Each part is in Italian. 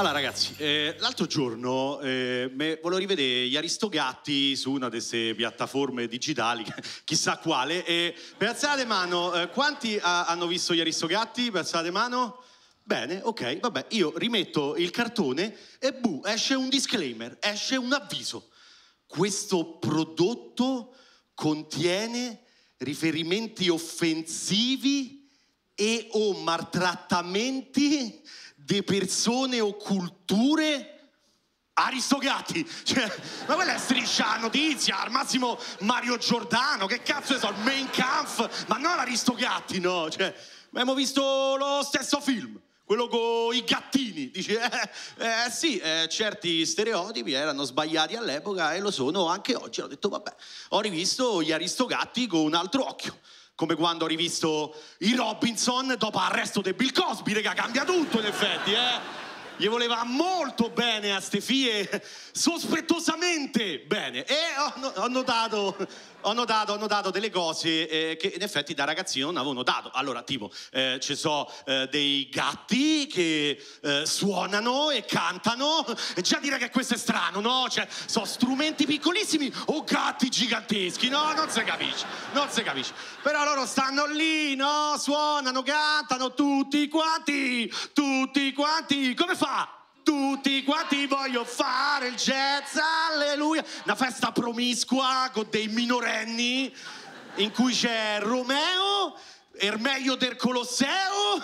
Allora ragazzi, eh, l'altro giorno eh, volevo rivedere gli Aristogatti su una di queste piattaforme digitali, chissà quale, e per alzate mano, eh, quanti ha- hanno visto gli Aristogatti? Per alzate mano? Bene, ok, vabbè, io rimetto il cartone e bu, esce un disclaimer, esce un avviso. Questo prodotto contiene riferimenti offensivi e o maltrattamenti di persone o culture Aristogatti, cioè, ma quella è striscia la notizia, al massimo Mario Giordano, che cazzo ne so, il main Kampf, ma non Aristogatti, no, cioè, abbiamo visto lo stesso film, quello con i gattini, dici, eh, eh, sì, eh, certi stereotipi erano sbagliati all'epoca e lo sono anche oggi, ho detto vabbè, ho rivisto gli Aristogatti con un altro occhio. Come quando ho rivisto i Robinson dopo arresto di Bill Cosby, raga, cambia tutto in effetti, eh? Gli voleva molto bene a ste fie, sospettosamente bene. E ho, ho notato, ho notato, ho notato delle cose eh, che in effetti da ragazzino non avevo notato. Allora, tipo, eh, ci sono eh, dei gatti che eh, suonano e cantano. E già dire che questo è strano, no? Cioè, sono strumenti piccolissimi o gatti giganteschi, no? Non si capisce, non si capisce. Però loro stanno lì, no? Suonano, cantano tutti quanti, tutti quanti. Come fa? Tutti quanti voglio fare il jazz, alleluia. Una festa promiscua con dei minorenni in cui c'è Romeo, Ermeio del Colosseo,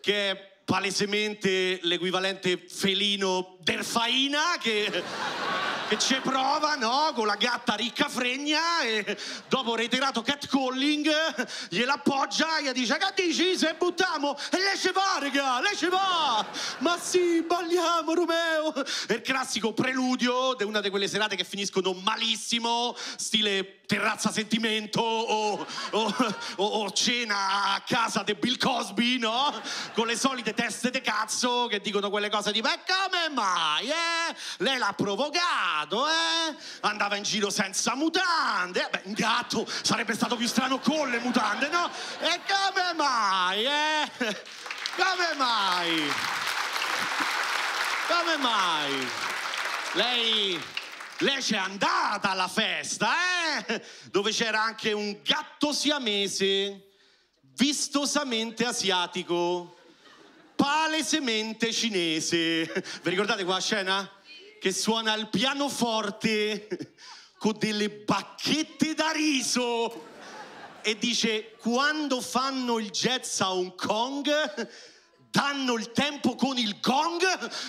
che è palesemente l'equivalente felino del Faina, che, che ci prova, no? Con la gatta ricca fregna e dopo reiterato catcalling gliela appoggia e gli dice che dici se buttiamo e lei ci va raga lei ci va ma sì balliamo Romeo è il classico preludio di una di quelle serate che finiscono malissimo stile terrazza sentimento o, o- o- o cena a casa di Bill Cosby no? con le solite teste de cazzo che dicono quelle cose di ma come mai eh? lei l'ha provocato eh? andava in giro senza mutande beh un gatto sarebbe stato più strano con le mutande no? e come mai eh? come mai come mai lei lei c'è andata alla festa, eh? Dove c'era anche un gatto siamese, vistosamente asiatico, palesemente cinese. Vi ricordate quella scena? Che suona il pianoforte con delle bacchette da riso e dice quando fanno il jazz a Hong Kong danno il tempo con il gong?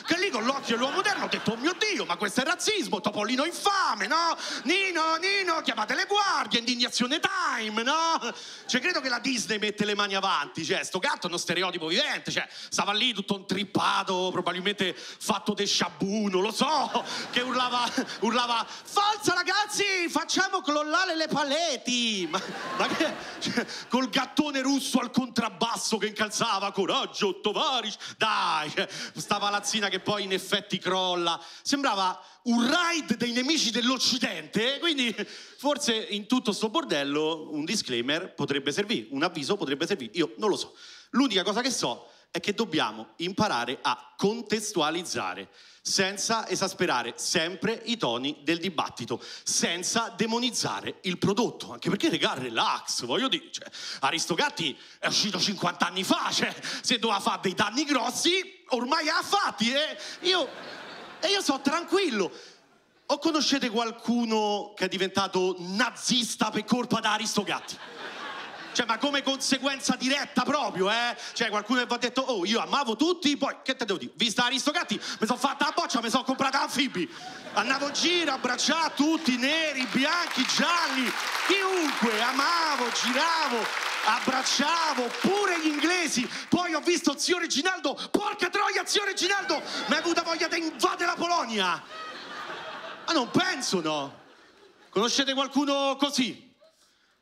Che lì con l'occhio dell'uomo moderno ho detto oh mio dio ma questo è razzismo topolino infame no? Nino Nino chiamate le guardie indignazione time no? Cioè credo che la Disney mette le mani avanti cioè sto gatto è uno stereotipo vivente cioè stava lì tutto intrippato probabilmente fatto de sciabù non lo so che urlava urlava forza ragazzi facciamo crollare le paleti! Ma, ma che cioè, col gattone russo al contrabbasso che incalzava coraggio tovarish dai cioè, sta palazzina che poi in effetti crolla. Sembrava un raid dei nemici dell'Occidente quindi forse in tutto sto bordello un disclaimer potrebbe servire un avviso potrebbe servire io non lo so. L'unica cosa che so è che dobbiamo imparare a contestualizzare senza esasperare sempre i toni del dibattito, senza demonizzare il prodotto, anche perché regà relax, voglio dire, cioè, Aristogatti è uscito 50 anni fa, cioè, se doveva fare dei danni grossi, ormai ha fatti, e io, io sono tranquillo. O conoscete qualcuno che è diventato nazista per colpa da Aristogatti? Cioè, ma come conseguenza diretta proprio, eh? Cioè, qualcuno che vi ha detto, oh, io amavo tutti, poi, che te devo dire? Vista Aristogatti, mi sono fatta la boccia, mi sono comprata anfibi. Andavo in giro, abbracciavo tutti, neri, bianchi, gialli, chiunque, amavo, giravo, abbracciavo, pure gli inglesi. Poi ho visto zio Reginaldo, porca troia, zio Reginaldo, mi è avuta voglia di invadere la Polonia. Ma non penso, no? Conoscete qualcuno così?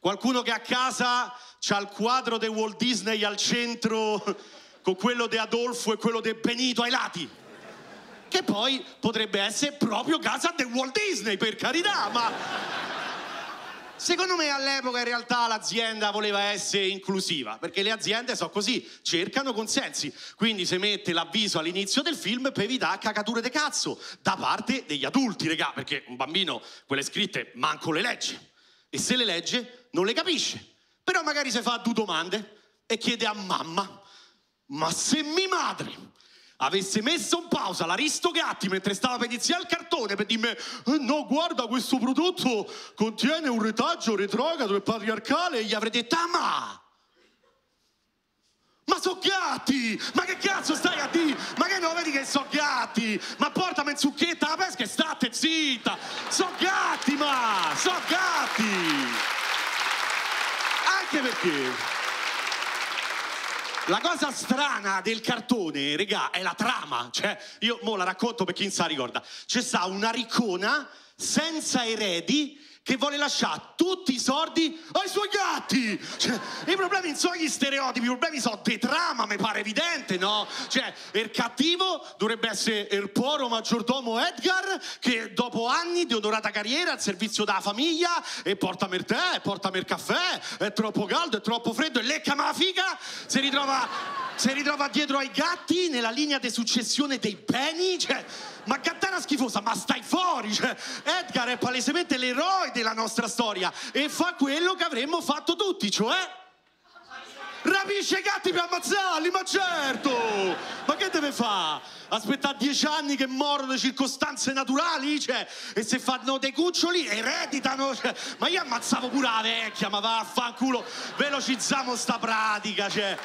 Qualcuno che a casa c'ha il quadro di Walt Disney al centro con quello di Adolfo e quello di Benito ai lati. Che poi potrebbe essere proprio casa di Walt Disney, per carità, ma Secondo me all'epoca in realtà l'azienda voleva essere inclusiva, perché le aziende sono così, cercano consensi. Quindi si mette l'avviso all'inizio del film per evitare cacature de cazzo da parte degli adulti, regà, perché un bambino quelle scritte manco le legge. E se le legge non le capisce. Però magari si fa due domande e chiede a mamma, ma se mia madre avesse messo in pausa l'Aristo Gatti mentre stava per iniziare il cartone per dirmi eh, no guarda questo prodotto contiene un retaggio retrogrado e patriarcale e gli avrei detto ah ma ma so gatti! Ma che cazzo stai che so gatti? Ma portami in zucchetta la pesca e state zitta! So gatti, ma! So gatti! Anche perché la cosa strana del cartone, regà, è la trama. Cioè, io mo la racconto per chi non sa ricorda. C'è sta una ricona senza eredi che vuole lasciare tutti i soldi ai suoi gatti. Cioè, I problemi non sono gli stereotipi, i problemi sono di trama, mi pare evidente, no? Cioè, il cattivo dovrebbe essere il poro maggiordomo Edgar che dopo anni di onorata carriera al servizio della famiglia e porta il tè, porta il caffè, è troppo caldo, è troppo freddo e lecca ma la figa, si ritrova si ritrova dietro ai gatti nella linea di successione dei beni, cioè, ma gattara schifosa, ma stai fuori, cioè, Edgar è palesemente l'eroe della nostra storia e fa quello che avremmo fatto tutti, cioè rapisce i gatti per ammazzarli, ma certo! Ma che deve fare? Aspettare dieci anni che morono circostanze naturali? Cioè, e se fanno dei cuccioli ereditano? Cioè, ma io ammazzavo pure la vecchia, ma vaffanculo, velocizziamo sta pratica, cioè.